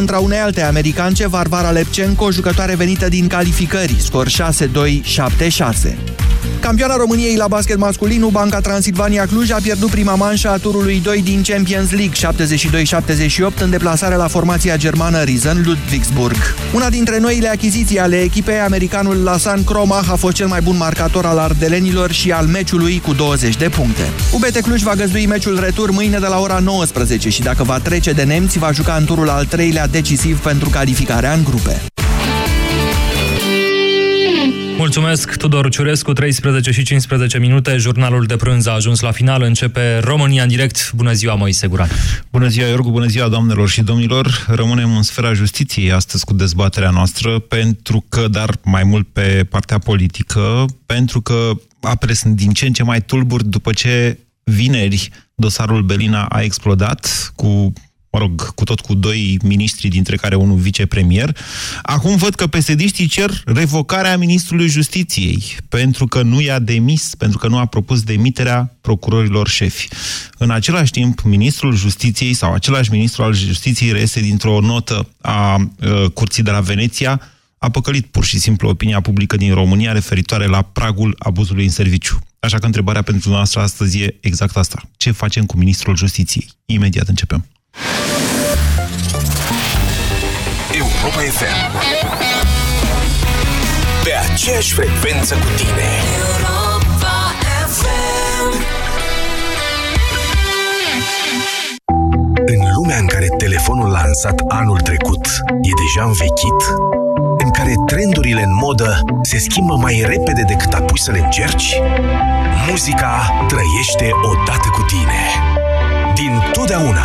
contra unei alte americance, Varvara Lepcenco, jucătoare venită din calificări, scor 6-2-7-6. Campioana României la basket masculin, Banca Transilvania Cluj a pierdut prima manșă a turului 2 din Champions League 72-78 în deplasare la formația germană Riesen Ludwigsburg. Una dintre noile achiziții ale echipei, americanul Lasan Kromach a fost cel mai bun marcator al ardelenilor și al meciului cu 20 de puncte. UBT Cluj va găzdui meciul retur mâine de la ora 19 și dacă va trece de nemți, va juca în turul al treilea decisiv pentru calificarea în grupe. Mulțumesc, Tudor Ciurescu, 13 și 15 minute. Jurnalul de prânz a ajuns la final. Începe România în direct. Bună ziua, Moise Guran. Bună ziua, Iorgu, bună ziua, doamnelor și domnilor. Rămânem în sfera justiției astăzi cu dezbaterea noastră, pentru că, dar mai mult pe partea politică, pentru că apele sunt din ce în ce mai tulburi după ce vineri dosarul Belina a explodat cu mă rog, cu tot cu doi miniștri, dintre care unul vicepremier. Acum văd că psd cer revocarea ministrului justiției, pentru că nu i-a demis, pentru că nu a propus demiterea procurorilor șefi. În același timp, ministrul justiției sau același ministru al justiției reiese dintr-o notă a, a Curții de la Veneția, a păcălit pur și simplu opinia publică din România referitoare la pragul abuzului în serviciu. Așa că întrebarea pentru noastră astăzi e exact asta. Ce facem cu ministrul justiției? Imediat începem. Europa FM Pe aceeași frecvență cu tine. Europa FM În lumea în care telefonul lansat anul trecut e deja învechit, în care trendurile în modă se schimbă mai repede decât apuci să le încerci, muzica trăiește odată cu tine. Din totdeauna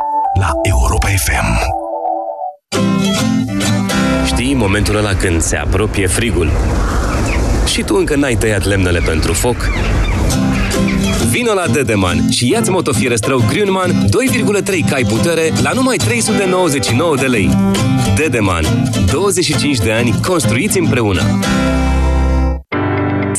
la Europa FM. Știi momentul ăla când se apropie frigul și tu încă n-ai tăiat lemnele pentru foc? Vino la Dedeman și ia-ți motofierăstrău Grünman 2,3 cai putere la numai 399 de lei. Dedeman. 25 de ani construiți împreună.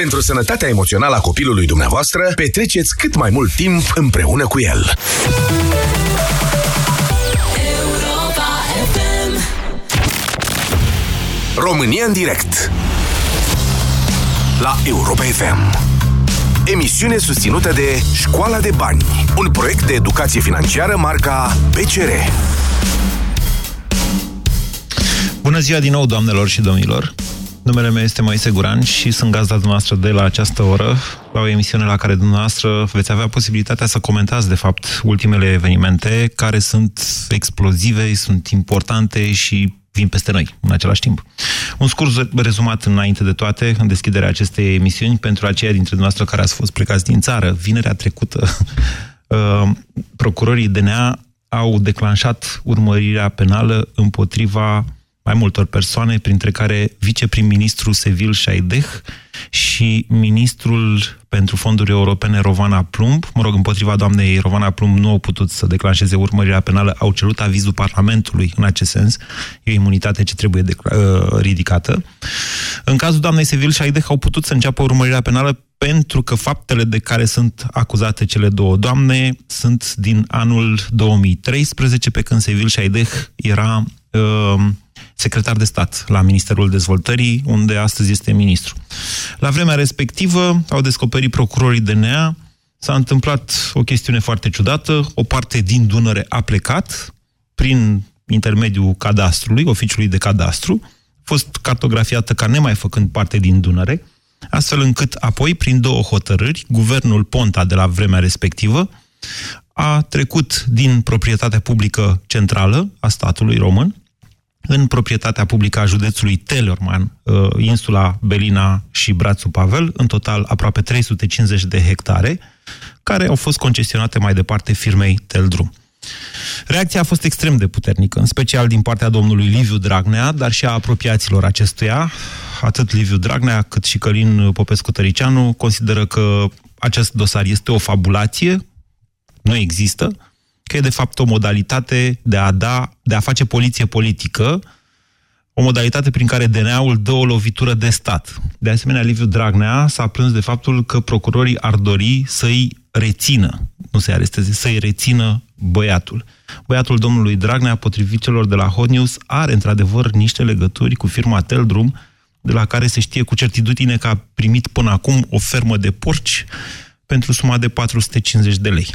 pentru sănătatea emoțională a copilului dumneavoastră, petreceți cât mai mult timp împreună cu el. România în direct La Europa FM Emisiune susținută de Școala de Bani Un proiect de educație financiară marca PCR Bună ziua din nou, doamnelor și domnilor! Numele meu este Moise Guran și sunt gazda dumneavoastră de la această oră, la o emisiune la care dumneavoastră veți avea posibilitatea să comentați, de fapt, ultimele evenimente care sunt explozive, sunt importante și vin peste noi în același timp. Un scurs rezumat înainte de toate, în deschiderea acestei emisiuni, pentru aceia dintre dumneavoastră care ați fost plecați din țară, vinerea trecută, uh, procurorii DNA au declanșat urmărirea penală împotriva mai multor persoane, printre care viceprim-ministru Sevil Șaideh și ministrul pentru fonduri europene Rovana Plumb. Mă rog, împotriva doamnei Rovana Plumb nu au putut să declanșeze urmărirea penală, au cerut avizul Parlamentului în acest sens. E o imunitate ce trebuie uh, ridicată. În cazul doamnei Sevil Șaideh au putut să înceapă urmărirea penală pentru că faptele de care sunt acuzate cele două doamne sunt din anul 2013, pe când Sevil Șaideh era uh, secretar de stat la Ministerul Dezvoltării, unde astăzi este ministru. La vremea respectivă au descoperit procurorii DNA, s-a întâmplat o chestiune foarte ciudată, o parte din Dunăre a plecat prin intermediul cadastrului, oficiului de cadastru, a fost cartografiată ca nemai făcând parte din Dunăre, astfel încât apoi, prin două hotărâri, guvernul Ponta de la vremea respectivă a trecut din proprietatea publică centrală a statului român în proprietatea publică a județului Telorman, uh, insula Belina și Brațul Pavel, în total aproape 350 de hectare, care au fost concesionate mai departe firmei Teldrum. Reacția a fost extrem de puternică, în special din partea domnului Liviu Dragnea, dar și a apropiaților acestuia. Atât Liviu Dragnea cât și Călin Popescu-Tăricianu consideră că acest dosar este o fabulație, nu există, că e de fapt o modalitate de a, da, de a face poliție politică, o modalitate prin care DNA-ul dă o lovitură de stat. De asemenea, Liviu Dragnea s-a plâns de faptul că procurorii ar dori să-i rețină, nu să-i aresteze, să-i rețină băiatul. Băiatul domnului Dragnea, potrivit celor de la Hot News, are într-adevăr niște legături cu firma Teldrum, de la care se știe cu certitudine că a primit până acum o fermă de porci pentru suma de 450 de lei.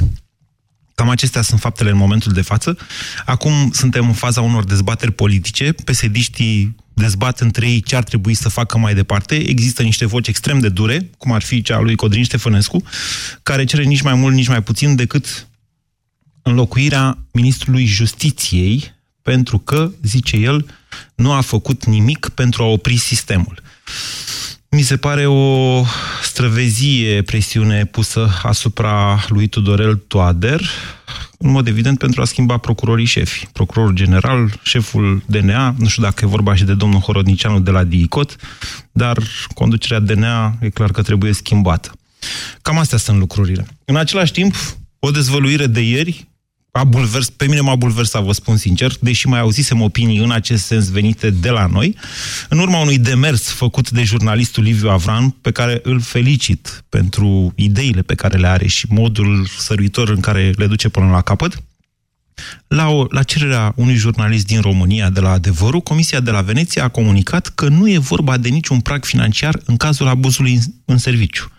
Cam acestea sunt faptele în momentul de față. Acum suntem în faza unor dezbateri politice. Pesediștii dezbat între ei ce ar trebui să facă mai departe. Există niște voci extrem de dure, cum ar fi cea a lui Codrin Ștefănescu, care cere nici mai mult, nici mai puțin decât înlocuirea ministrului Justiției, pentru că, zice el, nu a făcut nimic pentru a opri sistemul. Mi se pare o străvezie presiune pusă asupra lui Tudorel Toader, în mod evident pentru a schimba procurorii șefi. Procurorul general, șeful DNA, nu știu dacă e vorba și de domnul Horodnicianu de la DICOT, dar conducerea DNA e clar că trebuie schimbată. Cam astea sunt lucrurile. În același timp, o dezvăluire de ieri a bulvers, pe mine m-a bulversat, vă spun sincer, deși mai auzisem opinii în acest sens venite de la noi, în urma unui demers făcut de jurnalistul Liviu Avran, pe care îl felicit pentru ideile pe care le are și modul săruitor în care le duce până la capăt, la, o, la cererea unui jurnalist din România de la Adevărul, Comisia de la Veneția a comunicat că nu e vorba de niciun prag financiar în cazul abuzului în, în serviciu.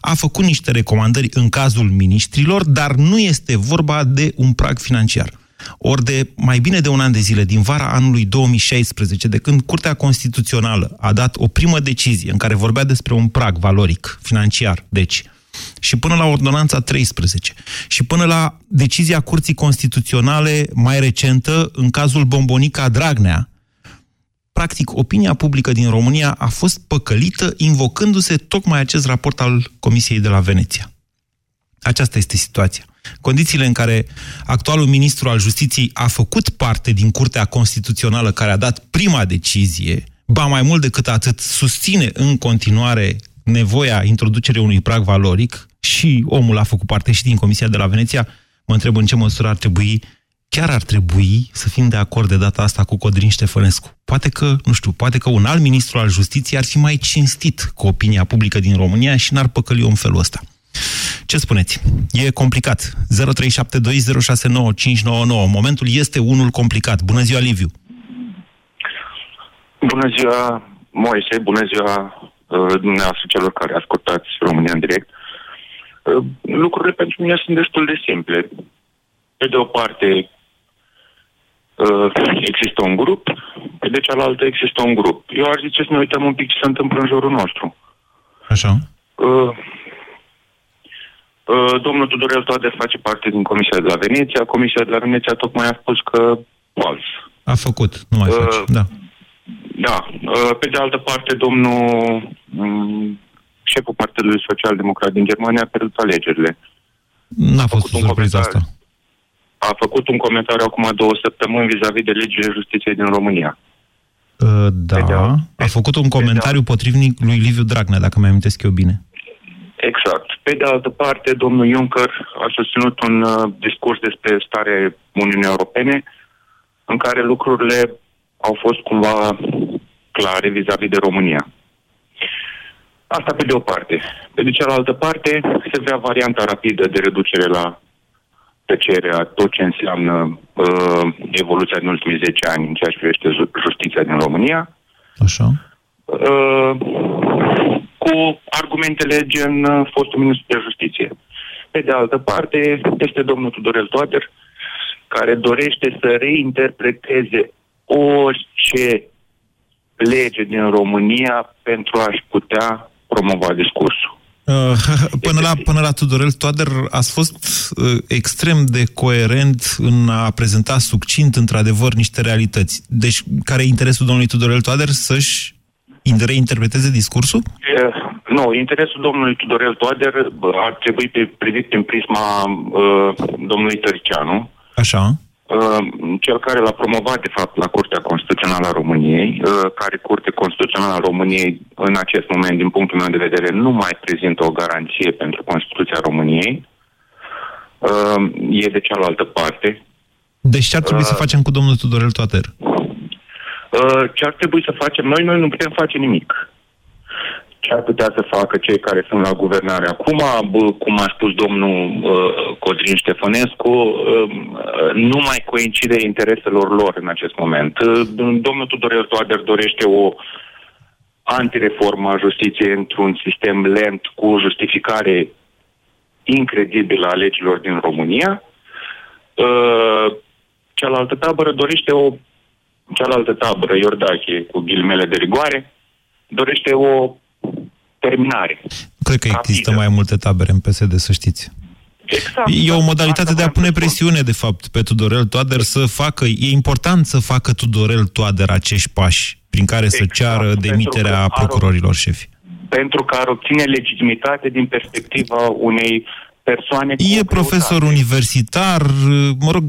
A făcut niște recomandări în cazul ministrilor, dar nu este vorba de un prag financiar. Ori de mai bine de un an de zile, din vara anului 2016, de când Curtea Constituțională a dat o primă decizie în care vorbea despre un prag valoric, financiar, deci, și până la ordonanța 13 și până la decizia Curții Constituționale mai recentă în cazul Bombonica Dragnea, practic opinia publică din România a fost păcălită invocându-se tocmai acest raport al Comisiei de la Veneția. Aceasta este situația. Condițiile în care actualul ministru al justiției a făcut parte din Curtea Constituțională care a dat prima decizie, ba mai mult decât atât, susține în continuare nevoia introducerii unui prag valoric și omul a făcut parte și din Comisia de la Veneția, mă întreb în ce măsură ar trebui, chiar ar trebui să fim de acord de data asta cu Codrin Ștefănescu. Poate că, nu știu, poate că un alt ministru al justiției ar fi mai cinstit cu opinia publică din România și n-ar păcăli în felul ăsta. Ce spuneți? E complicat. 0372069599. Momentul este unul complicat. Bună ziua, Liviu! Bună ziua, Moise, bună ziua Uh, dumneavoastră celor care ascultați România în direct. Uh, lucrurile pentru mine sunt destul de simple. Pe de o parte, uh, există un grup, pe de cealaltă există un grup. Eu aș zice să ne uităm un pic ce se întâmplă în jurul nostru. Așa. Domnul Tudorel Toader face parte din Comisia de la Veneția. Comisia de la Veneția tocmai a spus că fals. A făcut, nu mai face, da. Da. Uh, pe de altă parte, domnul um, șeful Partidului Social Democrat din Germania a pierdut alegerile. N-a fost făcut surpriză asta. A făcut un comentariu acum două săptămâni vis-a-vis de legile justiției din România. Uh, da, a făcut un comentariu potrivnic lui Liviu Dragnea, dacă mi amintesc eu bine. Exact. Pe de altă parte, domnul Juncker a susținut un uh, discurs despre stare Uniunii Europene în care lucrurile au fost cumva clare vis-a-vis de România. Asta pe de o parte. Pe de cealaltă parte, se vrea varianta rapidă de reducere la tăcere a tot ce înseamnă uh, evoluția din ultimii 10 ani în ceea ce privește justiția din România. Așa. Uh, cu argumentele gen uh, fostul ministru de justiție. Pe de altă parte, este domnul Tudorel Toader, care dorește să reinterpreteze orice lege din România pentru a-și putea promova discursul. Uh, până la, până la Tudorel Toader ați fost uh, extrem de coerent în a prezenta succint, într-adevăr, niște realități. Deci, care e interesul domnului Tudorel Toader să-și reinterpreteze discursul? Uh, nu, interesul domnului Tudorel Toader ar trebui privit prin prisma uh, domnului Tăricianu. Așa. Uh, cel care l-a promovat, de fapt, la Curtea Constituțională a României, uh, care Curtea Constituțională a României, în acest moment, din punctul meu de vedere, nu mai prezintă o garanție pentru Constituția României, uh, e de cealaltă parte. Deci ce ar trebui să facem cu domnul Tudorel Toader? Ce ar trebui să facem? Noi, noi nu putem face nimic ce ar putea să facă cei care sunt la guvernare acum, cum a spus domnul uh, Codrin Ștefănescu, uh, nu mai coincide intereselor lor în acest moment. Uh, domnul Tudorel Toader dorește o antireformă a justiției într-un sistem lent cu justificare incredibilă a legilor din România. Uh, cealaltă tabără dorește o cealaltă tabără, Iordache, cu ghilimele de rigoare, dorește o terminare. Cred că rapidă. există mai multe tabere în PSD, să știți. Exact. E o modalitate de a pune presiune, de fapt, pe Tudorel Toader să facă... E important să facă Tudorel Toader acești pași prin care exact, să ceară demiterea procurorilor șefi. Pentru că ar obține legitimitate din perspectiva unei persoane... E profesor universitar, mă rog,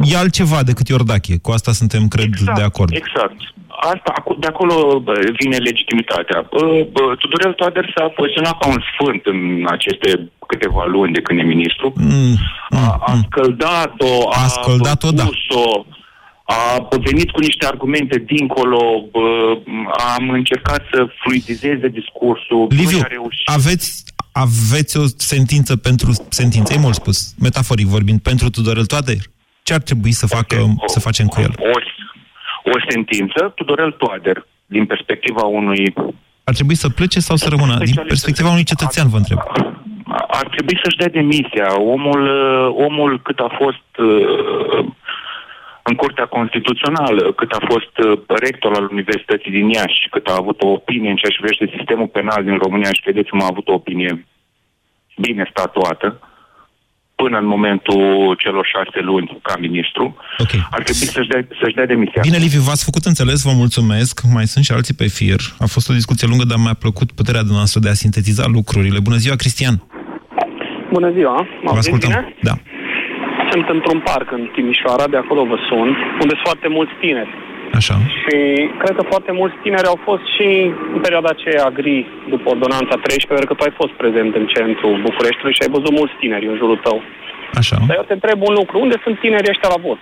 e altceva decât Iordache. Cu asta suntem, cred, exact, de acord. Exact asta, de acolo vine legitimitatea. Tudorel Toader s-a poziționat ca un sfânt în aceste câteva luni de când e ministru. Mm, mm, a, a scăldat-o, a, a scăldat-o, da. a venit cu niște argumente dincolo, am încercat să fluidizeze discursul. Liviu, aveți, aveți o sentință pentru sentință, e mult spus, metaforic vorbind, pentru Tudorel Toader? Ce ar trebui să, facă, o, să facem cu el? O, o sentință, Tudorel Toader, din perspectiva unui... Ar trebui să plece sau să rămână? Din perspectiva unui cetățean, vă întreb. Ar trebui să-și dea demisia. Omul, uh, omul cât a fost uh, în Curtea Constituțională, cât a fost uh, rector al Universității din Iași, cât a avut o opinie în ceea ce privește sistemul penal din România și vedeți cum a avut o opinie bine statuată, până în momentul celor șase luni ca ministru, okay. ar trebui să-și dea, să dea demisia. Bine, Liviu, v-ați făcut înțeles, vă mulțumesc. Mai sunt și alții pe fir. A fost o discuție lungă, dar mi-a plăcut puterea dumneavoastră de a sintetiza lucrurile. Bună ziua, Cristian! Bună ziua! Mă vă ascultăm. Bine? Da. Sunt într-un parc în Timișoara, de acolo vă sun, unde sunt foarte mulți tineri. Așa. Și cred că foarte mulți tineri au fost și în perioada aceea gri, după ordonanța 13, pentru că tu ai fost prezent în centrul Bucureștiului și ai văzut mulți tineri în jurul tău. Așa. Dar eu te întreb un lucru. Unde sunt tinerii ăștia la vot?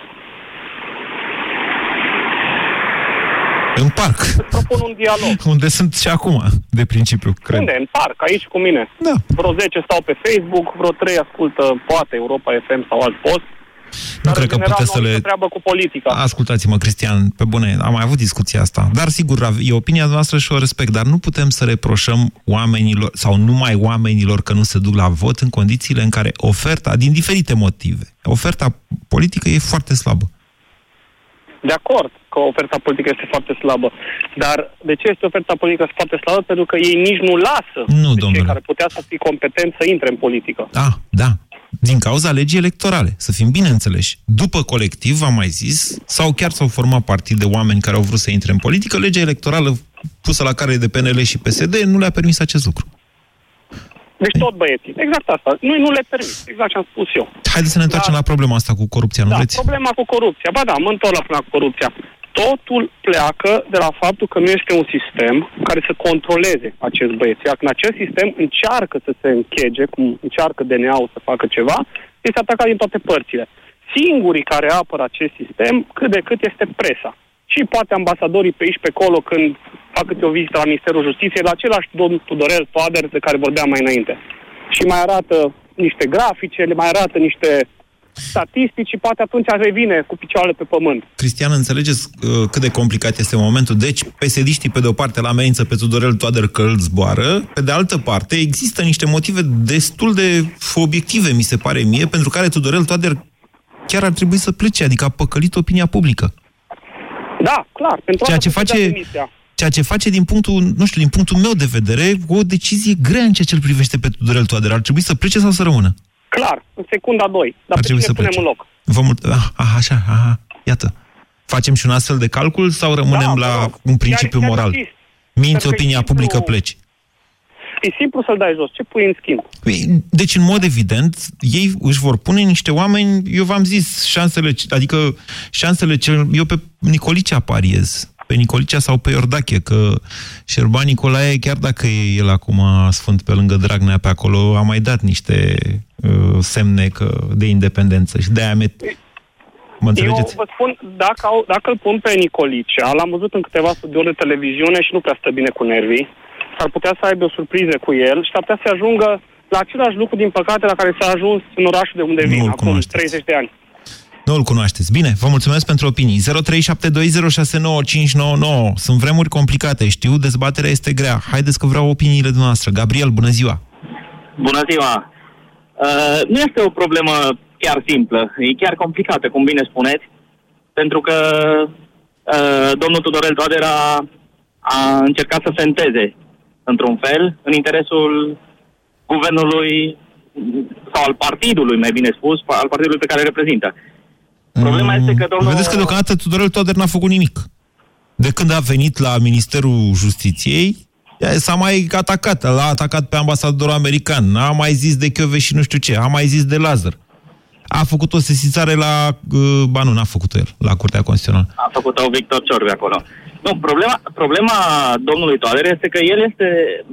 În parc. Îți propun un dialog. Unde sunt și acum, de principiu, cred. Unde? În parc, aici cu mine. Da. Vreo 10 stau pe Facebook, vreo 3 ascultă, poate, Europa FM sau alt post. Nu cred că puteți să le... treabă cu politica. Ascultați-mă, Cristian, pe bune, am mai avut discuția asta. Dar, sigur, e opinia noastră și o respect, dar nu putem să reproșăm oamenilor, sau numai oamenilor, că nu se duc la vot în condițiile în care oferta, din diferite motive, oferta politică e foarte slabă. De acord că oferta politică este foarte slabă. Dar de ce este oferta politică foarte slabă? Pentru că ei nici nu lasă nu, pe cei care putea să fie competenți să intre în politică. Da, da din cauza legii electorale, să fim bine înțeleși. După colectiv, am mai zis, sau chiar s-au format partid de oameni care au vrut să intre în politică, legea electorală pusă la care de PNL și PSD nu le-a permis acest lucru. Deci tot băieții. Exact asta. Noi nu le permit. Exact ce am spus eu. Haideți să ne întoarcem da. la problema asta cu corupția, nu da, vreți? problema cu corupția. Ba da, mă întorc la problema cu corupția. Totul pleacă de la faptul că nu este un sistem care să controleze acest băieț. Iar când acest sistem încearcă să se închege, cum încearcă DNA-ul să facă ceva, este atacat din toate părțile. Singurii care apără acest sistem, cât de cât este presa. Și poate ambasadorii pe aici, pe acolo, când fac câte o vizită la Ministerul Justiției, la același domn Tudorel Toader de care vorbeam mai înainte. Și mai arată niște grafice, le mai arată niște statistici și poate atunci revine cu picioarele pe pământ. Cristian, înțelegeți uh, cât de complicat este momentul? Deci, pesediștii, pe de o parte, la amenință pe Tudorel Toader că îl zboară, pe de altă parte, există niște motive destul de obiective, mi se pare mie, pentru care Tudorel Toader chiar ar trebui să plece, adică a păcălit opinia publică. Da, clar. Pentru Ceea asta ce se dea face- demisia. Ceea ce face din punctul, nu știu, din punctul meu de vedere, o decizie grea în ceea ce îl privește pe Tudorel Toader. Ar trebui să plece sau să rămână? Clar, în secunda 2. Dar Ar pe trebui cine să punem plece. în loc? Vă mult... Ah, ah, așa, aha, iată. Facem și un astfel de calcul sau rămânem Da, la vă rog. un principiu Chiar- chiar moral? insist. Minți Pentru că e opinia simplu- publică, pleci. E simplu să-l dai jos. Ce pui în schimb? Păi, Deci, în mod evident, ei își vor pune niște oameni, eu v-am zis, șansele, adică șansele cel... Eu pe Nicolicea pariez, pe Nicolicea sau pe Iordache, că Șerban Nicolae, chiar dacă e el acum sfânt pe lângă Dragnea pe acolo, a mai dat niște uh, semne că, de independență și de-aia met... Mă înțelegeți? Eu vă spun, dacă, au, dacă îl pun pe Nicolicea, l-am văzut în câteva studiouri de televiziune și nu prea stă bine cu nervii, s-ar putea să aibă o surpriză cu el și s-ar putea să ajungă la același lucru, din păcate, la care s-a ajuns în orașul de unde Nu vin, îl acum cunoașteți. 30 de ani. Nu îl cunoașteți. Bine, vă mulțumesc pentru opinii. 0372069599. Sunt vremuri complicate, știu, dezbaterea este grea. Haideți că vreau opiniile dumneavoastră. Gabriel, bună ziua! Bună ziua! Uh, nu este o problemă chiar simplă, e chiar complicată, cum bine spuneți, pentru că uh, domnul Tudorel Toader a, a încercat să fenteze, într-un fel, în interesul guvernului sau al partidului, mai bine spus, al partidului pe care îl reprezintă. Problema este că domnul... Vedeți că deocamdată Tudorel Toader n-a făcut nimic. De când a venit la Ministerul Justiției, s-a mai atacat. L-a atacat pe ambasadorul american, a mai zis de Chiove și nu știu ce, a mai zis de Lazar. A făcut o sesizare la... uh, Ba nu, n-a făcut-o el, la Curtea Constituțională. a făcut-o Victor Ciorbe acolo. Nu, problema, problema domnului Toader este că el este,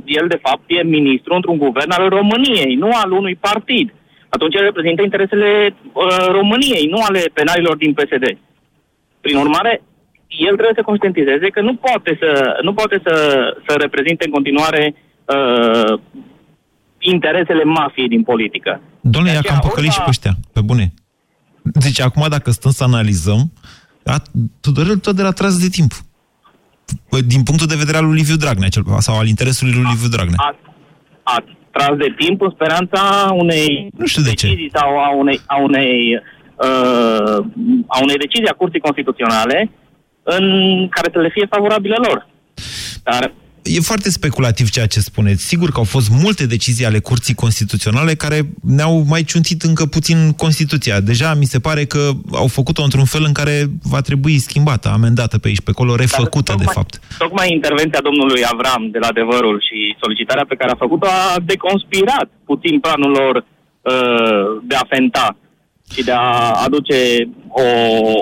el de fapt e ministru într-un guvern al României, nu al unui partid. Atunci el reprezintă interesele uh, României, nu ale penalilor din PSD. Prin urmare, el trebuie să conștientizeze că nu poate să, nu poate să, să reprezinte în continuare uh, interesele mafiei din politică. Domnule, De i-a aceea, cam păcălit urma- și pe ăștia, pe bune. Deci acum, dacă stăm să analizăm, a, Tudorel Toader a tras de timp. Bă, Din punctul de vedere al lui Liviu Dragnea, cel, sau al interesului lui Liviu Dragnea. A, a tras de timp în speranța unei Nu știu de ce. decizii sau a unei, a unei, uh, a unei decizii a Curții Constituționale în care să le fie favorabile lor. Dar E foarte speculativ ceea ce spuneți. Sigur că au fost multe decizii ale Curții Constituționale care ne-au mai ciuntit încă puțin Constituția. Deja mi se pare că au făcut-o într-un fel în care va trebui schimbată, amendată pe aici, pe acolo, refăcută, de fapt. tocmai intervenția domnului Avram de la Adevărul și solicitarea pe care a făcut-o a deconspirat puțin planul lor uh, de a fenta și de a aduce o,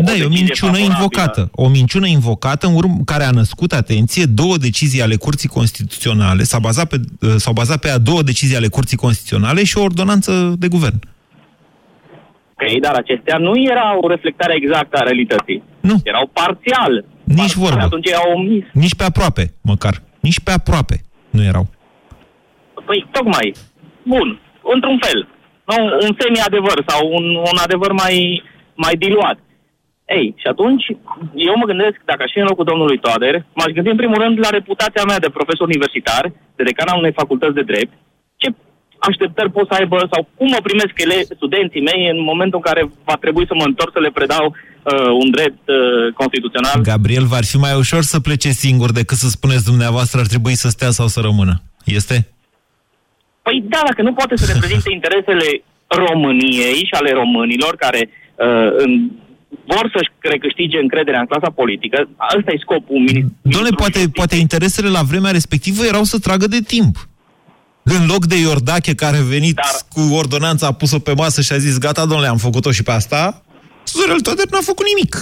Da, o e o decizie minciună favorabilă. invocată. O minciună invocată în urm- care a născut, atenție, două decizii ale Curții Constituționale, s-a bazat pe, s-au bazat pe a două decizii ale Curții Constituționale și o ordonanță de guvern. Ok, dar acestea nu erau o reflectare exactă a realității. Nu. Erau parțial. Nici Parțial, vorbă. Atunci au omis. Nici pe aproape, măcar. Nici pe aproape nu erau. Păi, tocmai. Bun. Într-un fel. Nu, un semi-adevăr sau un, un adevăr mai, mai diluat. Ei, și atunci, eu mă gândesc, dacă aș fi în locul domnului Toader, m-aș gândi în primul rând la reputația mea de profesor universitar, de decan al unei facultăți de drept, ce așteptări pot să aibă sau cum mă primesc ele, studenții mei în momentul în care va trebui să mă întorc să le predau uh, un drept uh, constituțional. Gabriel, v-ar fi mai ușor să plece singur decât să spuneți dumneavoastră ar trebui să stea sau să rămână. Este? Păi da, dacă nu poate să reprezinte interesele României și ale românilor care uh, în, vor să-și recâștige încrederea în clasa politică, ăsta e scopul ministrului. Doamne, poate, poate interesele la vremea respectivă erau să tragă de timp. În loc de Iordache care a venit Dar... cu ordonanța, a pus-o pe masă și a zis, gata, domnule, am făcut-o și pe asta, Tudorel Toader n-a făcut nimic.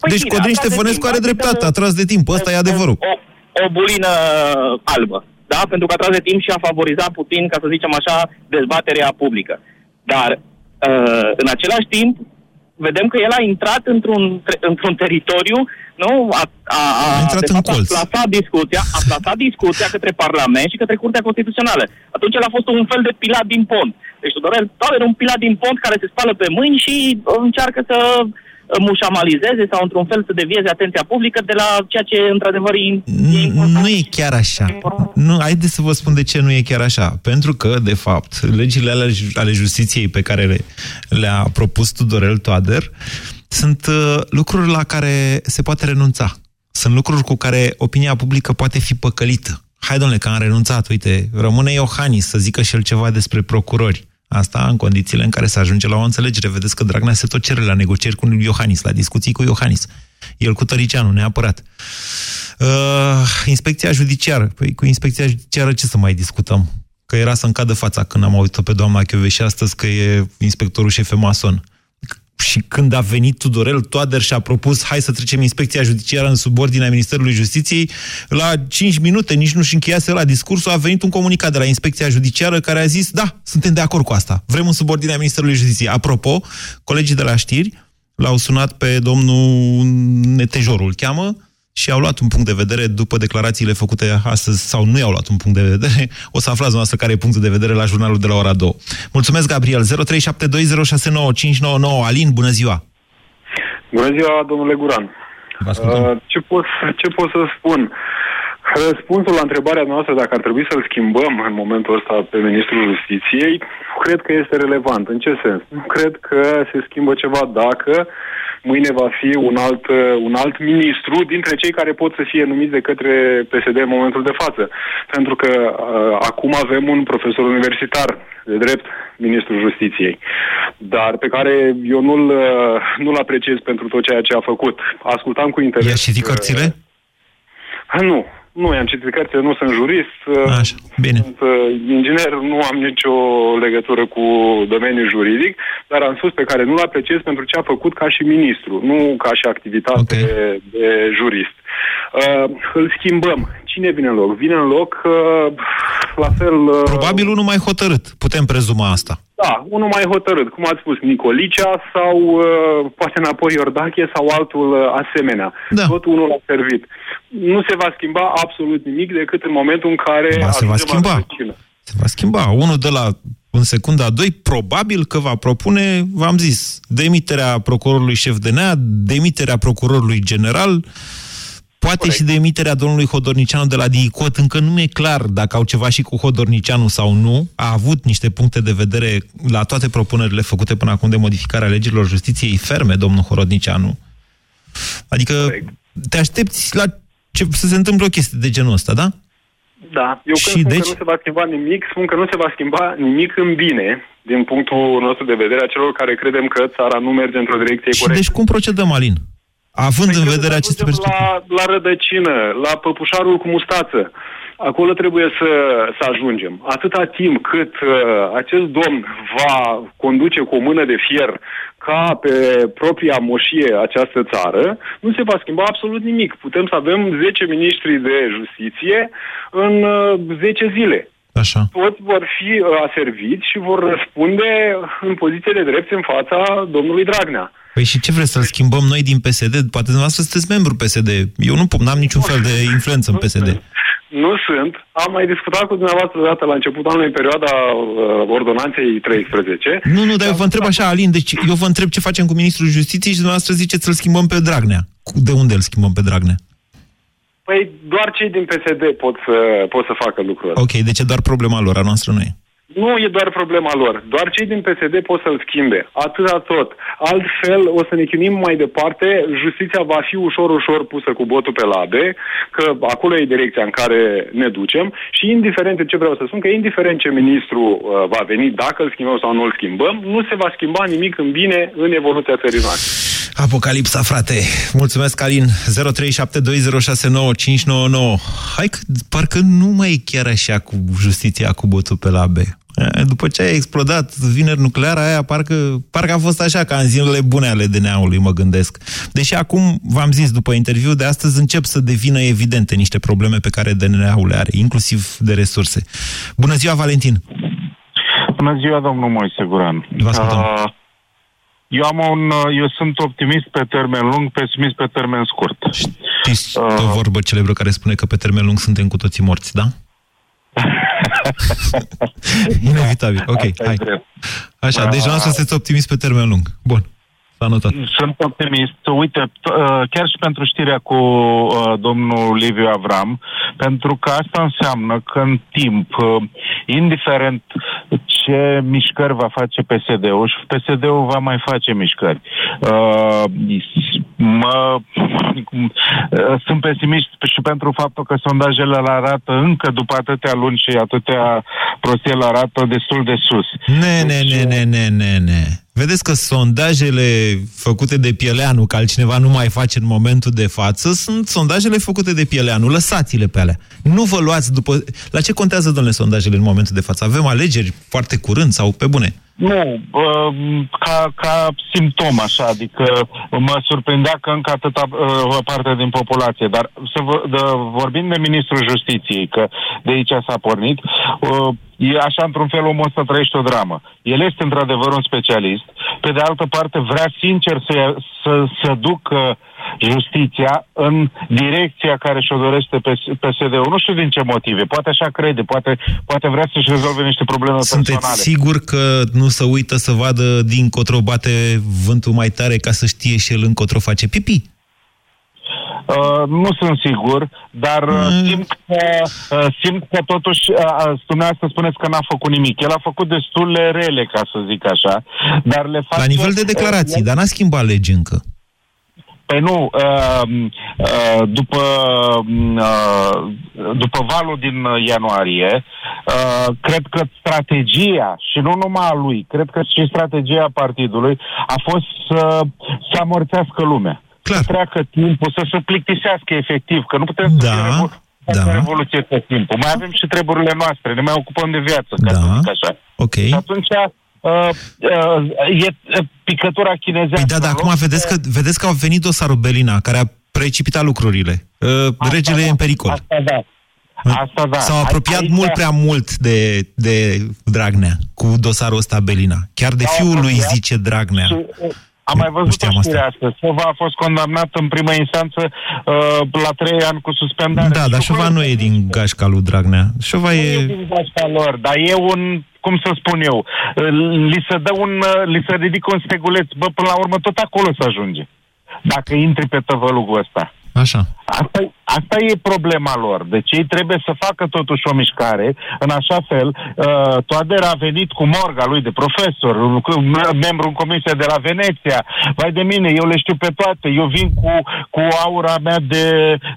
Păi deci bine, Codrin a tras de Ștefănescu timp, are da, dreptate, de- a tras de timp, ăsta e adevărul. O, o bulină albă, da? Pentru că a tras de timp și a favorizat puțin, ca să zicem așa, dezbaterea publică. Dar, uh, în același timp, vedem că el a intrat într-un, tre- într-un teritoriu, nu? A, a, a, A intrat de în fapt, colț. a plasat discuția, a plasat discuția către Parlament și către Curtea Constituțională. Atunci el a fost un fel de pilat din pont. Deci Tudorel Toader e un pilat din pont care se spală pe mâini și uh, încearcă să uh, mușamalizeze sau într-un fel să devieze atenția publică de la ceea ce într-adevăr e Nu, nu e chiar așa. Nu, haideți să vă spun de ce nu e chiar așa. Pentru că, de fapt, legile ale, ale justiției pe care le, le-a propus Tudorel Toader sunt uh, lucruri la care se poate renunța. Sunt lucruri cu care opinia publică poate fi păcălită. Hai, domnule, că am renunțat, uite, rămâne Iohannis să zică și el ceva despre procurori. Asta în condițiile în care se ajunge la o înțelegere. Vedeți că Dragnea se tot cere la negocieri cu Iohannis, la discuții cu Iohannis. El cu Tăricianu, neapărat. Uh, inspecția judiciară. Păi cu inspecția judiciară ce să mai discutăm? Că era să-mi cadă fața când am auzit-o pe doamna și astăzi că e inspectorul șef mason. Și când a venit Tudorel Toader și a propus hai să trecem inspecția judiciară în subordinea Ministerului Justiției, la 5 minute, nici nu și încheiase la discursul, a venit un comunicat de la inspecția judiciară care a zis, da, suntem de acord cu asta, vrem în subordinea Ministerului Justiției. Apropo, colegii de la știri l-au sunat pe domnul Netejorul, îl cheamă, și au luat un punct de vedere după declarațiile făcute astăzi, sau nu i-au luat un punct de vedere. O să aflați noastră care e punctul de vedere la jurnalul de la ora 2. Mulțumesc, Gabriel. 0372069599. Alin, bună ziua! Bună ziua, domnule Guran. Vă ascultăm. Uh, ce, pot, ce pot să spun? Răspunsul la întrebarea noastră dacă ar trebui să-l schimbăm în momentul ăsta pe Ministrul Justiției, cred că este relevant. În ce sens? Nu cred că se schimbă ceva dacă mâine va fi un alt, uh, un alt ministru dintre cei care pot să fie numiți de către PSD în momentul de față. Pentru că uh, acum avem un profesor universitar de drept, ministrul justiției, dar pe care eu nu-l, uh, nu-l apreciez pentru tot ceea ce a făcut. Ascultam cu interes... I-a citit cărțile? Uh, nu, nu i-am citit cărțile, nu sunt jurist, uh, Așa, bine. sunt uh, inginer, nu am nicio legătură cu domeniul juridic, dar am spus pe care nu-l apreciez pentru ce a făcut ca și ministru, nu ca și activitate okay. de jurist. Uh, îl schimbăm. Cine vine în loc? Vine în loc, uh, la fel... Uh, Probabil unul mai hotărât. Putem prezuma asta. Da, unul mai hotărât, cum ați spus, Nicolicea sau uh, poate înapoi Iordache sau altul uh, asemenea. Da. Tot unul a servit. Nu se va schimba absolut nimic decât în momentul în care Ba, se va ajungem la schimba. rădăcină. Se va schimba. Unul de la în secunda 2, probabil că va propune, v-am zis, demiterea procurorului șef de NEA, demiterea procurorului general, poate Corect. și demiterea domnului Hodornicianu de la DICOT. Încă nu e clar dacă au ceva și cu Hodornicianu sau nu. A avut niște puncte de vedere la toate propunerile făcute până acum de modificarea legilor justiției ferme, domnul Hodornicianu. Adică Corect. te aștepți la ce, să se întâmple o chestie de genul ăsta, da? Da, eu când Și spun deci- că nu se va schimba nimic, spun că nu se va schimba nimic în bine, din punctul nostru de vedere, a celor care credem că țara nu merge într-o direcție Și corectă. deci cum procedăm, Alin? Având în vedere aceste perspective. La, la rădăcină, la păpușarul cu mustață. Acolo trebuie să, să ajungem. Atâta timp cât uh, acest domn va conduce cu o mână de fier ca pe propria moșie această țară, nu se va schimba absolut nimic. Putem să avem 10 ministri de justiție în uh, 10 zile. Așa. Toți vor fi uh, aserviți și vor răspunde în poziție de drept în fața domnului Dragnea. Păi și ce vreți să-l schimbăm noi din PSD? Poate dumneavoastră sunteți membru PSD. Eu nu pot, n-am niciun fel de influență în PSD. Nu sunt. Am mai discutat cu dumneavoastră dată la începutul anului, în perioada uh, ordonanței 13. Nu, nu, dar eu vă întreb așa, Alin, deci eu vă întreb ce facem cu ministrul justiției și dumneavoastră ziceți să-l schimbăm pe Dragnea. Cu- De unde îl schimbăm pe Dragnea? Păi doar cei din PSD pot să, pot să facă lucrul ăsta. Ok, deci e doar problema lor, a noastră nu e. Nu e doar problema lor. Doar cei din PSD pot să-l schimbe. Atâta tot. Altfel, o să ne chinim mai departe, justiția va fi ușor, ușor pusă cu botul pe labe, că acolo e direcția în care ne ducem și indiferent ce vreau să spun, că indiferent ce ministru uh, va veni, dacă îl schimbăm sau nu îl schimbăm, nu se va schimba nimic în bine în evoluția țării noastre. Apocalipsa, frate. Mulțumesc, Alin. 0372069599. Hai că parcă nu mai e chiar așa cu justiția cu botul pe labe. Eh, După ce a explodat vineri nucleara aia, parcă, parcă a fost așa ca în zilele bune ale DNA-ului, mă gândesc. Deși acum, v-am zis, după interviu de astăzi, încep să devină evidente niște probleme pe care DNA-ul le are, inclusiv de resurse. Bună ziua, Valentin! Bună ziua, domnul Moise Guran. Vă ascultăm. Uh, eu, am un, uh, eu sunt optimist pe termen lung, pesimist pe termen scurt. Știți uh, o vorbă celebră care spune că pe termen lung suntem cu toții morți, da? Inevitabil. Ok, hai. Așa, deci Uh, noastră sunteți optimist pe termen lung. Bun, s-a notat. Sunt optimist. Uite, t- uh, chiar și pentru știrea cu uh, domnul Liviu Avram, pentru că asta înseamnă că în timp, uh, indiferent ce mișcări va face PSD-ul, și PSD-ul va mai face mișcări. Uh, mă, uh, sunt pesimist și pentru faptul că sondajele îl arată încă după atâtea luni și atâtea prostii îl arată destul de sus. Ne, ne, ne, ne, ne, ne, ne. Vedeți că sondajele făcute de Pieleanu, că altcineva nu mai face în momentul de față, sunt sondajele făcute de Pieleanu. Lăsați-le pe alea. Nu vă luați după... La ce contează, domnule, sondajele în momentul de față? Avem alegeri foarte curând sau pe bune? Nu, uh, ca, ca simptom așa, adică mă surprindea că încă atâta uh, parte din populație, dar să vă, de, vorbind de Ministrul Justiției, că de aici s-a pornit, uh, e așa într-un fel omul ăsta trăiește o dramă. El este într-adevăr un specialist, pe de altă parte vrea sincer să, ia- să, să ducă justiția în direcția care și-o dorește PS- PSD-ul. Nu știu din ce motive. Poate așa crede, poate, poate vrea să-și rezolve niște probleme Sunteți personale. sigur că nu să uită să vadă dincotro bate vântul mai tare ca să știe și el încotro face pipi? Uh, nu sunt sigur, dar uh, Mm. simt, că, uh, simt că totuși, uh, uh, dumneavoastră spuneți că n-a făcut nimic. El a făcut destule rele, ca să zic așa, dar le face... La nivel de declarații, Uh, dar n-a schimbat legi încă. Păi nu, uh, uh, după, uh, după valul din uh, ianuarie, uh, cred că strategia, și nu numai a lui, cred că și strategia partidului a fost să, să amorțească lumea. Clar. Să treacă timpul, să se plictisească efectiv, că nu putem să Da, fie revo- da. facă revoluție tot timpul. Mai avem și treburile noastre, ne mai ocupăm de viață, ca Da. să zic așa. Ok. Și atunci uh, uh, e uh, picătura chinezească. Păi da, dar în acum loc vedeți de- că, vedeți că a venit dosarul Belina, care a precipitat lucrurile. Uh, regele e în pericol. Asta da. Asta da. S-au apropiat Aici- mult prea mult de, de Dragnea cu dosarul ăsta Belina. Chiar de S-au fiul lui apropiat zice Dragnea. Și, uh, am mai văzut o știam știre asta. astăzi. Sova a fost condamnat în primă instanță uh, la trei ani cu suspendare. Da, dar Șova nu e din gașca lui Dragnea. Șova Nu e e... din gașca lor, dar e un, cum să spun eu, uh, li se dă un, uh, li se ridică un steguleț. Bă, până la urmă tot acolo se ajunge. Dacă intri pe tăvălugul ăsta. Așa. Asta, asta e problema lor. Deci ei trebuie să facă totuși o mișcare în așa fel. Uh, Toader a venit cu morga lui de profesor, cu membru în comisia de la Veneția. Vai de mine, eu le știu pe toate. Eu vin cu, cu aura mea de,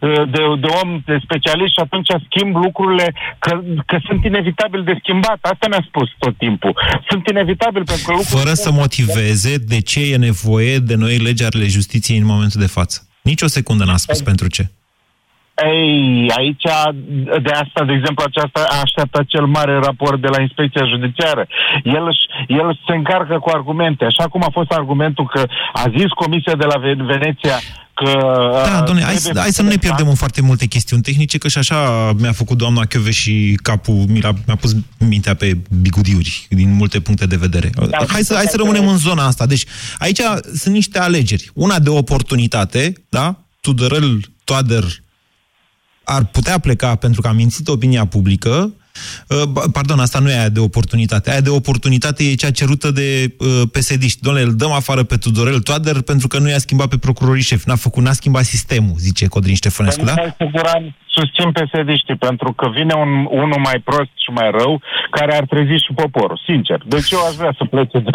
uh, de, de om, de specialist și atunci schimb lucrurile că, că sunt inevitabil de schimbat. Asta mi-a spus tot timpul. Sunt inevitabil pentru că lucrurile... Fără să motiveze de ce e nevoie de noi legi ale justiției în momentul de față. Nici o secundă n-a spus pentru ce. Ei, aici, de asta, de exemplu, aceasta a așteptat cel mare raport de la Inspecția Judiciară. El, își- el se încarcă cu argumente, așa cum a fost argumentul că a zis Comisia de la Ve- Veneția că... Da, uh, doamne, hai, să- trebuie hai să nu ne pierdem în foarte multe chestiuni tehnice, că și așa mi-a făcut doamna Chioveș și capul, mi a mi-a pus mintea pe bigudiuri din multe puncte de vedere. hai, să, hai să rămânem în zona asta. Deci, aici sunt niște alegeri. Una de oportunitate, da? Tudorel Toader ar putea pleca pentru că a mințit opinia publică, Uh, ba- Pardon, asta nu e aia de oportunitate. Aia de oportunitate e cea cerută de uh, PSD-ști. Doamne, îl dăm afară pe Tudorel Toader pentru că nu i-a schimbat pe procurorii șef. N-a făcut, n-a schimbat sistemul, zice Codrin Ștefănescu, da? Mai siguran susțin psd pentru că vine un, unul mai prost și mai rău care ar trezi și poporul, sincer. Deci eu aș vrea să plece de,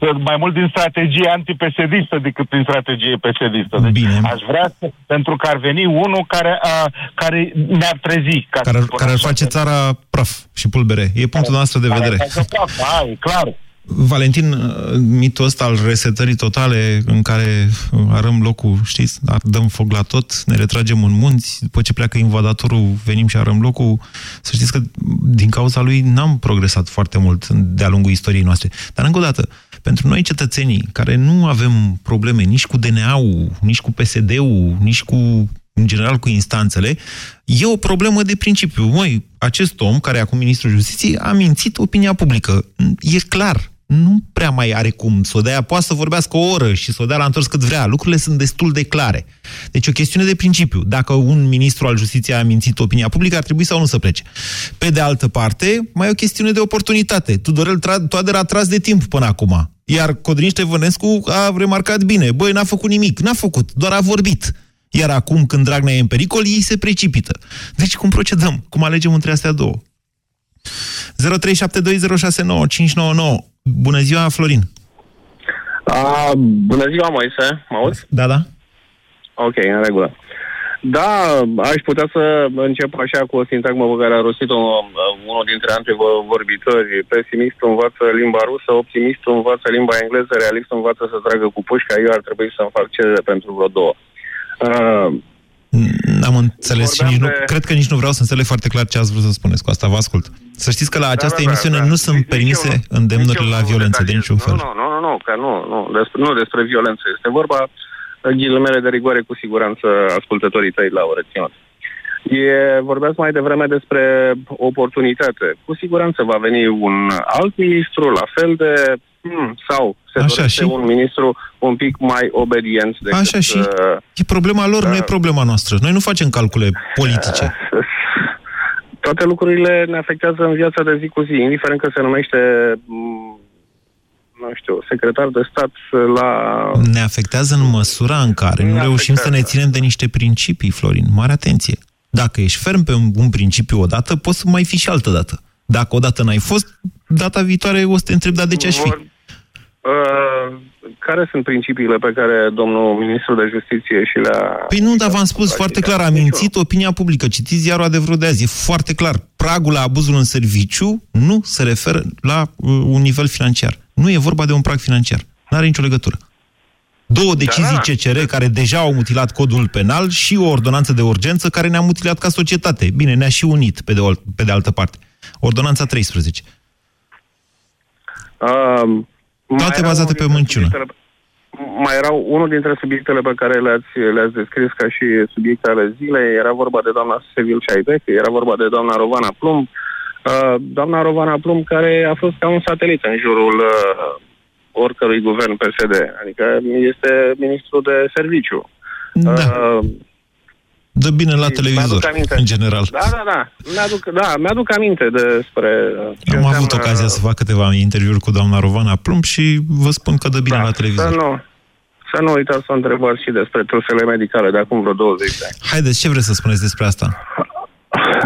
de, mai mult din strategie antipsd decât prin strategie psd Deci Bine. aș vrea să, pentru că ar veni unul care, a, care ne-ar trezi. Ca Care, să ar- spun care ar așa. face țara praf și pulbere. E punctul nostru de vedere. Care face praf, da, e clar. Valentin, mitul ăsta al resetării totale în care arăm locul, știți, dăm foc la tot, ne retragem în munți, după ce pleacă invadatorul, venim și arăm locul, să știți că din cauza lui n-am progresat foarte mult de-a lungul istoriei noastre. Dar încă o dată, pentru noi cetățenii care nu avem probleme nici cu DNA-ul, nici cu PSD-ul, nici cu în general cu instanțele, e o problemă de principiu. Măi, acest om, care e acum ministrul justiției, a mințit opinia publică. E clar, nu prea mai are cum să o dea. Poate să vorbească o oră și să o dea la întors cât vrea. Lucrurile sunt destul de clare. Deci o chestiune de principiu. Dacă un ministru al justiției a mințit opinia publică, ar trebui sau nu să plece. Pe de altă parte, mai e o chestiune de oportunitate. Tudorel Toader a tras de timp până acum. Iar Codrin Ștefănescu a remarcat bine. Băi, n-a făcut nimic. N-a făcut, doar a vorbit. Iar acum, când Dragnea e în pericol, ei se precipită. Deci cum procedăm? Cum alegem între astea două? 0372069599 Bună ziua, Florin! A, bună ziua, Moise. Mă auzi? Da, da. Ok, în regulă. Da, aș putea să încep așa cu o sintagmă pe care a rostit-o unul dintre antevorbitori. Pesimist învață limba rusă, optimist învață limba engleză, realist învață să tragă cu pușca. Eu ar trebui să-mi fac cerere pentru vreo două. Uh, N-am înțeles și nici de... nu, cred că nici nu vreau să înțeleg foarte clar ce ați vrut să spuneți cu asta, vă ascult. Să știți că la da, această da, da, emisiune da, nu sunt nici permise eu, îndemnurile la violență de niciun fel. Nu, nu, nu, nu, că nu, nu, despre, nu despre violență. Este vorba, ghilimele de rigoare, cu siguranță ascultătorii tăi la o reținut. E, vorbeați mai devreme despre oportunitate. Cu siguranță va veni un alt ministru, la fel de Hmm, sau se Așa, dorește și? un ministru un pic mai obedient decât... Așa și? Uh, e problema lor, uh, nu e problema noastră. Noi nu facem calcule politice. Uh, toate lucrurile ne afectează în viața de zi cu zi, indiferent că se numește mm, nu știu, secretar de stat la... Ne afectează în măsura în care ne nu reușim afectează. să ne ținem de niște principii, Florin. Mare atenție! Dacă ești ferm pe un principiu odată, poți să mai fi și altă dată. Dacă odată n-ai fost, data viitoare o să te întreb, dar de ce aș fi? Vor, Uh, care sunt principiile pe care domnul ministru de justiție și le-a... Păi nu, dar v-am spus foarte clar, a mințit opinia publică. Citiți ziarul adevărul de azi. E foarte clar. Pragul la abuzul în serviciu nu se referă la uh, un nivel financiar. Nu e vorba de un prag financiar. Nu are nicio legătură. Două da, decizii da, CCR care deja au mutilat codul penal și o ordonanță de urgență care ne-a mutilat ca societate. Bine, ne-a și unit pe de, o, pe de altă parte. Ordonanța 13. Um, toate bazate pe minciună. Mai erau unul dintre subiectele pe care le-ați, le-ați descris ca și subiecte ale zilei, era vorba de doamna Sevil Șaidec, era vorba de doamna Rovana Plum, uh, doamna Rovana Plum care a fost ca un satelit în jurul uh, oricărui guvern PSD, adică este ministru de serviciu. Da. Uh, Dă bine la televizor, în general. Da, da, da. Mi-aduc, da, mi-aduc aminte despre... Am avut avut ocazia să fac câteva interviuri cu doamna Rovana Plumb și vă spun că dă bine da, la televizor. Să nu, să nu uitați să întrebați și despre trusele medicale de acum vreo 20 de ani. Haideți, ce vreți să spuneți despre asta?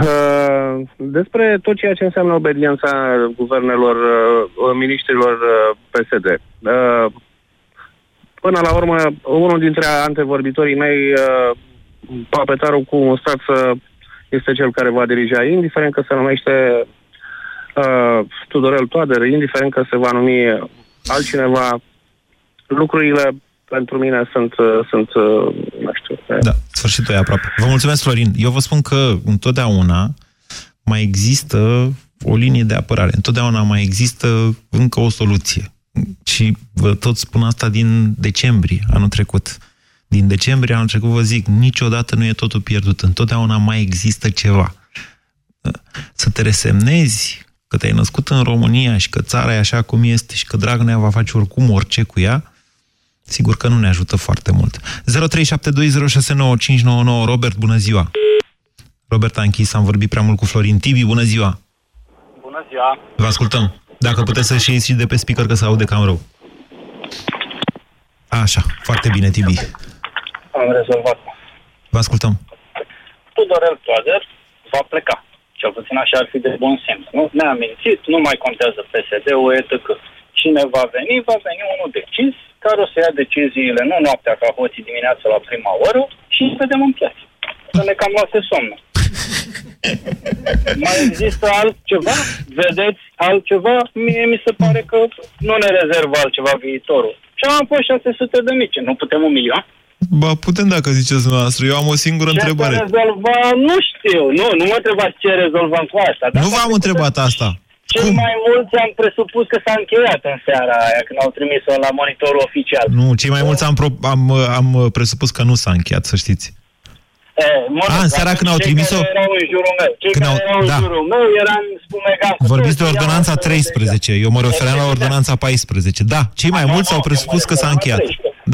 Uh, despre tot ceea ce înseamnă obediența guvernelor, uh, ministrilor uh, PSD. Uh, până la urmă, unul dintre antevorbitorii mei uh, papetarul cu un stat este cel care va dirija, indiferent că se numește uh, Tudorel Toader, indiferent că se va numi altcineva, lucrurile pentru mine sunt, uh, sunt uh, nu știu. Da, sfârșitul e aproape. Vă mulțumesc, Florin. Eu vă spun că întotdeauna mai există o linie de apărare. Întotdeauna mai există încă o soluție. Și vă tot spun asta din decembrie anul trecut din decembrie anul trecut, vă zic, niciodată nu e totul pierdut, întotdeauna mai există ceva. Să te resemnezi că te-ai născut în România și că țara e așa cum este și că Dragnea va face oricum orice cu ea, sigur că nu ne ajută foarte mult. 0372069599 Robert, bună ziua! Robert a închis, am vorbit prea mult cu Florin Tibi, bună ziua! Bună ziua! Vă ascultăm. Dacă puteți să-și ieși de pe speaker, că se aude cam rău. Așa, foarte bine, Tibi am rezolvat. Vă ascultăm. Tudorel Toader va pleca. Cel puțin așa ar fi de bun simț. Nu? Ne-a mințit, nu mai contează PSD-ul, etc. Cine va veni, va veni unul decis, care o să ia deciziile nu noaptea ca hoții dimineața la prima oră și vedem în piață. Să ne cam lase somnul. Mai există altceva? Vedeți altceva? Mie mi se pare că nu ne rezervă altceva viitorul. Ce am fost 600 de mici, nu putem un milion? Ba, putem dacă ziceți dumneavoastră. Eu am o singură Ce întrebare. se rezolva? Nu știu, nu, nu mă întrebați ce rezolvăm cu asta. Nu v-am întrebat asta. Cel mai mulți am presupus că s-a încheiat în seara aia când au trimis-o la monitorul oficial. Nu, cei mai mulți am, pro- am, am presupus că nu s-a încheiat, să știți. E, mă rog, A, în seara atunci când au cei trimis-o? Care erau în jurul meu. Cei Când care au- erau în da. jurul meu eram spumegan. Vorbiți de ordonanța 13, eu mă refeream la ordonanța 14. Da, cei mai mulți au presupus că s-a încheiat.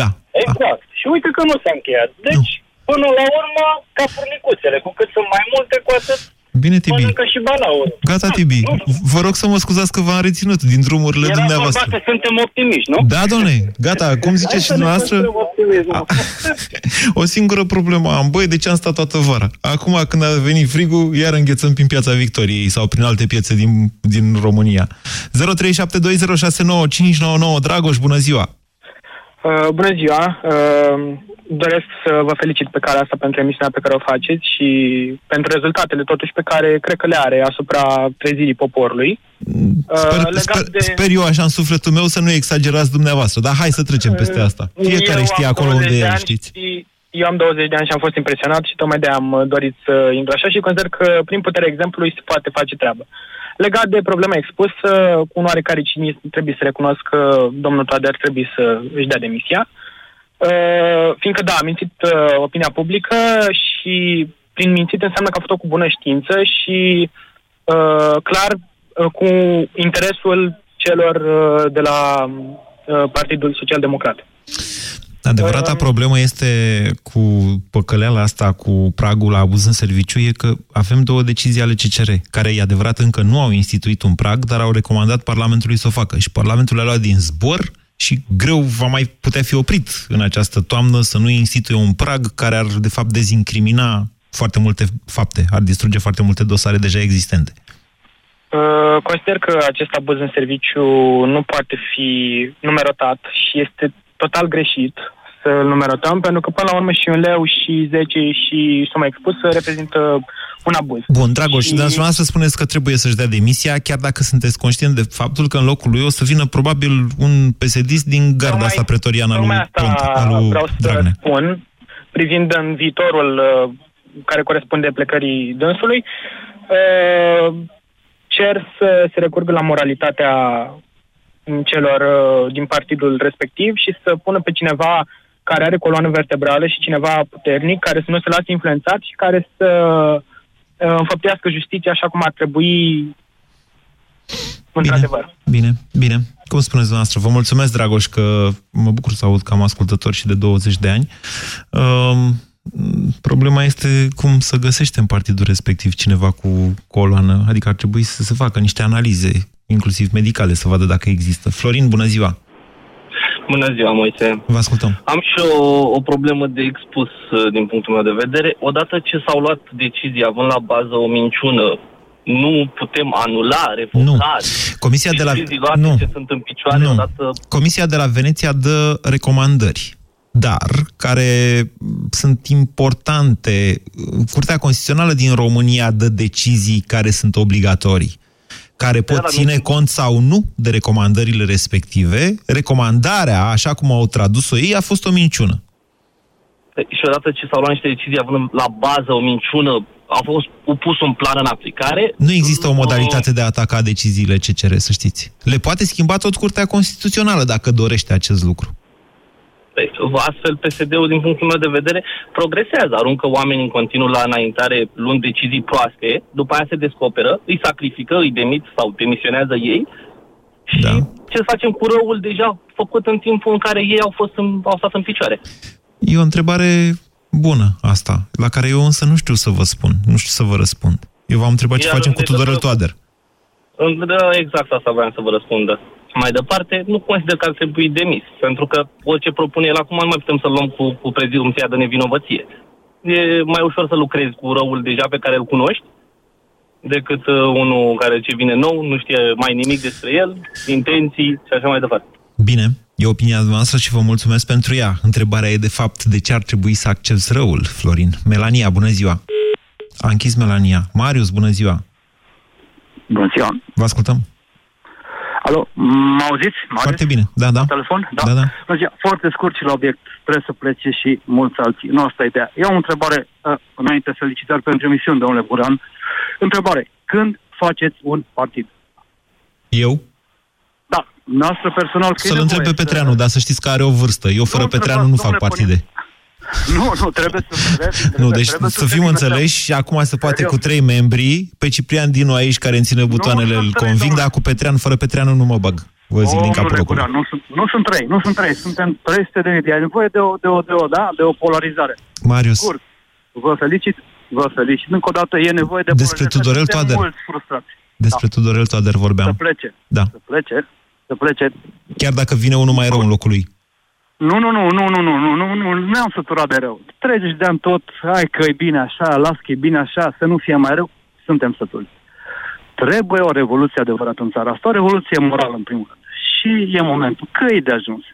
Da. Exact. Și uite că nu s-a încheiat. Deci, până la urmă, ca furnicuțele, cu cât sunt mai multe, cu atât Bine, Tibi. mănâncă și balaurul. Gata, Tibi. Vă rog să mă scuzați că v-am reținut din drumurile Era vorba dumneavoastră. că suntem optimiști, nu? Da, domne, gata, cum ziceți și Hai să ne dumneavoastră, păstrăm optimismul. o singură problemă am. Băi, de ce am stat toată vara? Acum, când a venit frigul, iar înghețăm prin Piața Victoriei sau prin alte piețe din, din România. 0372069599 Dragoș, bună ziua! Uh, bună ziua! Uh, doresc să vă felicit pe calea asta pentru emisiunea pe care o faceți și pentru rezultatele totuși pe care cred că le are asupra trezirii poporului. Uh, Sper, legat sper, de- sper eu așa în sufletul meu să nu exagerați dumneavoastră, dar hai să trecem peste asta. Fiecare Eu știe am acolo 20 unde de e, ani știți? Și eu am 20 de ani și am fost impresionat și tocmai de am uh, dorit să intru așa și consider că prin puterea exemplului se poate face treabă. Legat de problema expusă, cu un oarecare cinism trebuie să recunosc că domnul Toader trebuie să își dea demisia. Uh, fiindcă, da, a mințit uh, opinia publică și prin mințit înseamnă că a făcut-o cu bună știință și uh, clar uh, cu interesul celor uh, de la uh, Partidul Social Democrat. Adevărata problemă este cu păcăleala asta, cu pragul la abuz în serviciu, e că avem două decizii ale CCR, care e adevărat încă nu au instituit un prag, dar au recomandat Parlamentului să o facă. Și Parlamentul a luat din zbor și greu va mai putea fi oprit în această toamnă să nu instituie un prag care ar, de fapt, dezincrimina foarte multe fapte, ar distruge foarte multe dosare deja existente. Uh, consider că acest abuz în serviciu nu poate fi numerotat și este total greșit să-l numerotăm, pentru că până la urmă și un leu și 10 și suma expusă reprezintă un abuz. Bun, Dragoș, și... Și- dumneavoastră spuneți că trebuie să-și dea demisia, chiar dacă sunteți conștient de faptul că în locul lui o să vină probabil un psd din garda asta pretoriană al lui, Tocmai asta Ponta, al lui vreau să Dragnea. spun, privind în viitorul uh, care corespunde plecării dânsului, uh, cer să se recurgă la moralitatea celor uh, din partidul respectiv și să pună pe cineva care are coloană vertebrală și cineva puternic, care să nu se lase influențat și care să uh, înfăptuiască justiția așa cum ar trebui într-adevăr. Bine, bine. Cum spuneți dumneavoastră, vă mulțumesc, Dragoș, că mă bucur să aud că am ascultător și de 20 de ani. Um, problema este cum să găsești în partidul respectiv cineva cu coloană, adică ar trebui să se facă niște analize, inclusiv medicale, să vadă dacă există. Florin, bună ziua! Bună ziua, Moise. Vă ascultăm. Am și o, o problemă de expus uh, din punctul meu de vedere. Odată ce s-au luat decizii având la bază o minciună, nu putem anula, revoca Nu. Comisia de la- decizii luate nu. ce sunt în picioare Nu. odată... Comisia de la Veneția dă recomandări, dar care sunt importante. Curtea Constituțională din România dă decizii care sunt obligatorii, care pot dar ține cont sau nu de recomandările respective. Recomandarea, așa cum au tradus-o ei, a fost o minciună. Și odată ce s-au luat niște decizii având la bază o minciună, a fost pus un plan în aplicare. Nu există o modalitate de a ataca deciziile CCR, să știți. Le poate schimba tot Curtea Constituțională dacă dorește acest lucru. Deci, Astfel, PSD-ul, din punctul meu de vedere, progresează. Aruncă oamenii în continuu la înaintare luând decizii proaste, după aia se descoperă, îi sacrifică, îi demit sau demisionează ei și da. ce facem cu răul deja făcut în timpul în care ei au, fost în, au stat în picioare. E o întrebare bună asta, la care eu însă nu știu să vă spun, nu știu să vă răspund. Eu v-am întrebat ce Iar facem în cu Tudorel legătură cu- Toader. În- Da, exact asta vreau să vă răspundă. Mai departe, nu consider că ar trebui demis, pentru că orice propune el acum nu mai putem să-l luăm cu, cu prezumția de nevinovăție. E mai ușor să lucrezi cu răul deja pe care îl cunoști, decât uh, unul care ce vine nou, nu știe mai nimic despre el, intenții și așa mai departe. Bine, e opinia noastră și vă mulțumesc pentru ea. Întrebarea e de fapt de ce ar trebui să accepți răul, Florin. Melania, bună ziua! A închis Melania. Marius, bună ziua! Bună ziua. Vă ascultăm. Alo, mă auziți? Marius? Foarte bine, da, da. La telefon? Da, da. Bună ziua. Foarte scurt și la obiect. Trebuie să plece și mulți alții. Nu asta e ideea. Eu am o întrebare, uh, înainte felicitări pentru emisiune, domnule Buran. Întrebare. Când faceți un partid? Eu? Da, noastră personal. că e Să-l întreb pe nevoie să- Petreanu, dar să știți că are o vârstă. Eu fără Nu, Petreanu nu domnule, fac partide. Nu, nu, trebuie să... Trebuie, Nu, deci trebuie să fim fim înțeleși și acum se poate Serios. cu trei membri, pe Ciprian Dinu aici care îmi ține butoanele îl conving, dar cu Petreanu, fără Petreanu nu mă bag. Vă zic din capul Omule locului. Buran, nu sunt, nu sunt trei, nu sunt trei, suntem 300 de mii. E nevoie de o, de o, de o, da, de o polarizare. Marius. Scurt, vă felicit, vă felicit. Încă o dată e nevoie de Despre polarizare. Tudorel Suntem Toader. mulți frustrați. Despre Tudorel Toader Să vorbeam. plece, Da. să plece, să plece. Chiar dacă vine unul mai rău în locul lui. Nu, nu, nu, nu, nu, nu, nu, nu, nu, nu am săturat de rău. 30 de ani tot, hai că e bine așa, las că e bine așa, să nu fie mai rău, suntem sătuli. Trebuie o revoluție adevărată în țara asta, o revoluție morală în primul rând. Și e momentul că e de ajuns.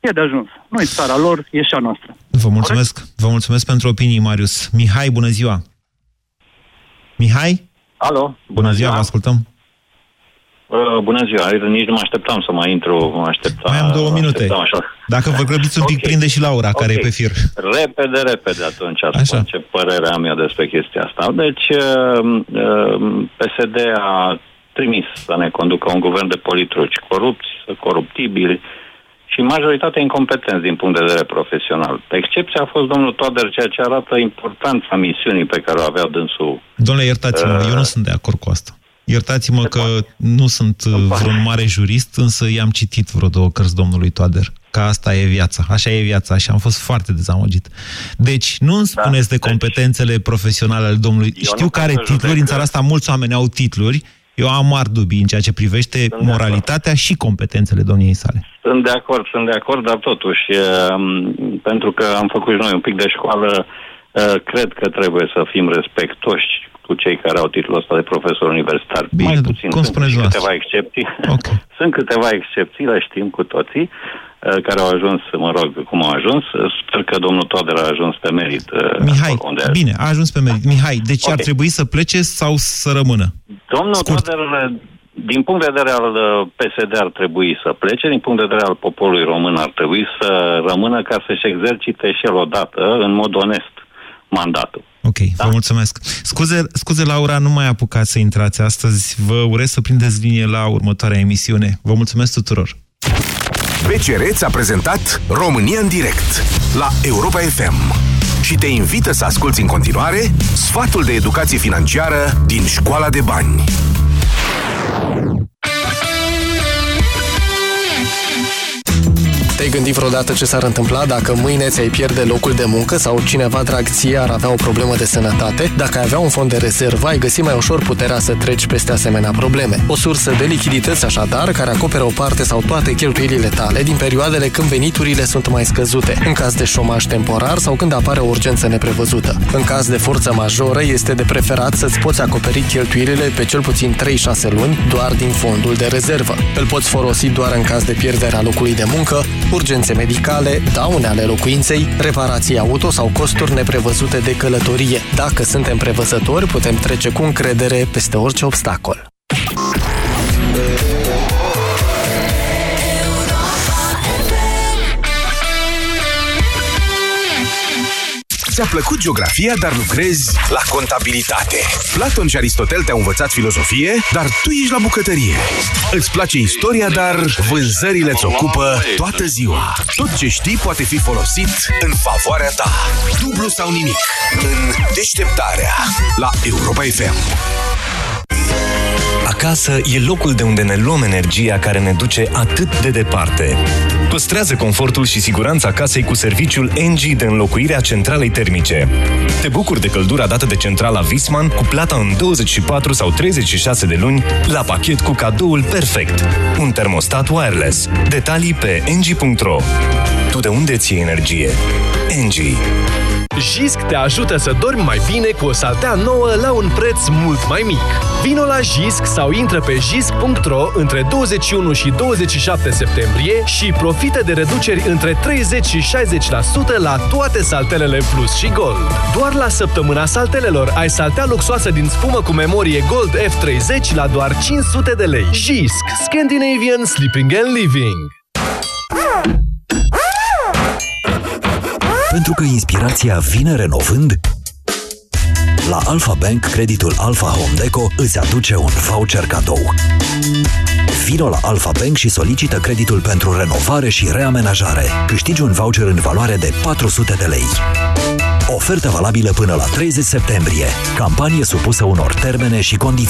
E de ajuns. Nu e țara lor, e și a noastră. Vă mulțumesc. Vă mulțumesc pentru opinii, Marius. Mihai, bună ziua. Mihai? Alo, Bună ziua, vă ascultăm. Uh, bună ziua, Eu nici nu mă așteptam să mai intru, mă așteptam. Mai am două minute. Așteptam așa. Dacă vă grăbiți un pic, Ok. prinde și Laura, care Ok. e pe fir. Repede, repede atunci Așa. spun ce părere am eu despre chestia asta. Deci, uh, uh, PSD a trimis să ne conducă un guvern de politruci corupți, coruptibili și majoritatea incompetenți din punct de vedere profesional. Excepția a fost domnul Toader, ceea ce arată importanța misiunii pe care o avea dânsul Domnule, iertați-mă, Uh, eu nu sunt de acord cu asta. Iertați-mă că nu sunt uh, vreun mare jurist, însă i-am citit vreo două cărți domnului Toader. Că asta e viața, așa e viața și am fost foarte dezamăgit. Deci, nu îmi spuneți de competențele profesionale ale domnului. Eu Știu nu că pot are să titluri, judec în țara asta mulți oameni au titluri. Eu am mari dubii în ceea ce privește moralitatea și competențele domniei sale. Sunt de acord, sunt de acord, dar totuși, um, pentru că am făcut și noi un pic de școală, uh, cred că trebuie să fim respectoși cu cei care au titlul ăsta de profesor universitar. Bine, Mai puțin. cum sunt spuneți și dumneavoastră. câteva excepții. sunt câteva excepții, le știm cu toții, uh, care au ajuns, mă rog, cum au ajuns. Sper că domnul Toader a ajuns pe merit. uh, Mihai, acolo unde a bine, a ajuns pe merit. Mihai, deci ar Ok. trebui să plece sau să rămână? Domnul Toader, din punct de vedere al uh, PSD ar trebui să plece, din punct de vedere al poporului român ar trebui să rămână ca să-și exercite și el odată, în mod onest, mandatul. Ok, da? vă mulțumesc. Scuze, scuze, Laura, nu mai apucați să intrați astăzi. Vă urez să prindeți linie la următoarea emisiune. Vă mulțumesc tuturor. BCR ți-a prezentat România în direct la Europa FM și te invită să asculti în continuare sfatul de educație financiară din Școala de Bani. Te-ai gândit vreodată ce s-ar întâmpla dacă mâine ți-ai pierde locul de muncă sau cineva drag ție ar avea o problemă de sănătate? Dacă ai avea un fond de rezervă, ai găsi mai ușor puterea să treci peste asemenea probleme. O sursă de lichidități așadar, care acoperă o parte sau toate cheltuielile tale din perioadele când veniturile sunt mai scăzute, în caz de șomaj temporar sau când apare o urgență neprevăzută. În caz de forță majoră, este de preferat să-ți poți acoperi cheltuielile pe cel puțin 3-6 luni doar din fondul de rezervă. Îl poți folosi doar în caz de pierderea locului de muncă, urgențe medicale, daune ale locuinței, reparații auto sau costuri neprevăzute de călătorie. Dacă suntem prevăzători, putem trece cu încredere peste orice obstacol. Ți-a plăcut geografia, dar lucrezi la contabilitate. Platon și Aristotel te-au învățat filozofie, dar tu ești la bucătărie. Îți place istoria, dar vânzările îți ocupă toată ziua. Tot ce știi poate fi folosit în favoarea ta. Dublu sau nimic în deșteptarea la Europa FM. Acasă e locul de unde ne luăm energia care ne duce atât de departe. Păstrează confortul și siguranța casei cu serviciul NG de înlocuire a centralei termice. Te bucuri de căldura dată de centrala Visman cu plata în 24 sau 36 de luni la pachet cu cadoul perfect. Un termostat wireless. Detalii pe ng.ro Tu de unde ți energie? NG. Jisc te ajută să dormi mai bine cu o saltea nouă la un preț mult mai mic. Vino la Jisc sau intră pe jisc.ro între 21 și 27 septembrie și profită de reduceri între 30 și 60% la toate saltelele Plus și Gold. Doar la săptămâna saltelelor ai saltea luxoasă din spumă cu memorie Gold F30 la doar 500 de lei. Jisc. Scandinavian Sleeping and Living. Pentru că inspirația vine renovând, la Alpha Bank, creditul Alpha Home Deco îți aduce un voucher cadou. Vino la Alpha Bank și solicită creditul pentru renovare și reamenajare. Câștigi un voucher în valoare de 400 de lei. Ofertă valabilă până la 30 septembrie. Campanie supusă unor termene și condiții.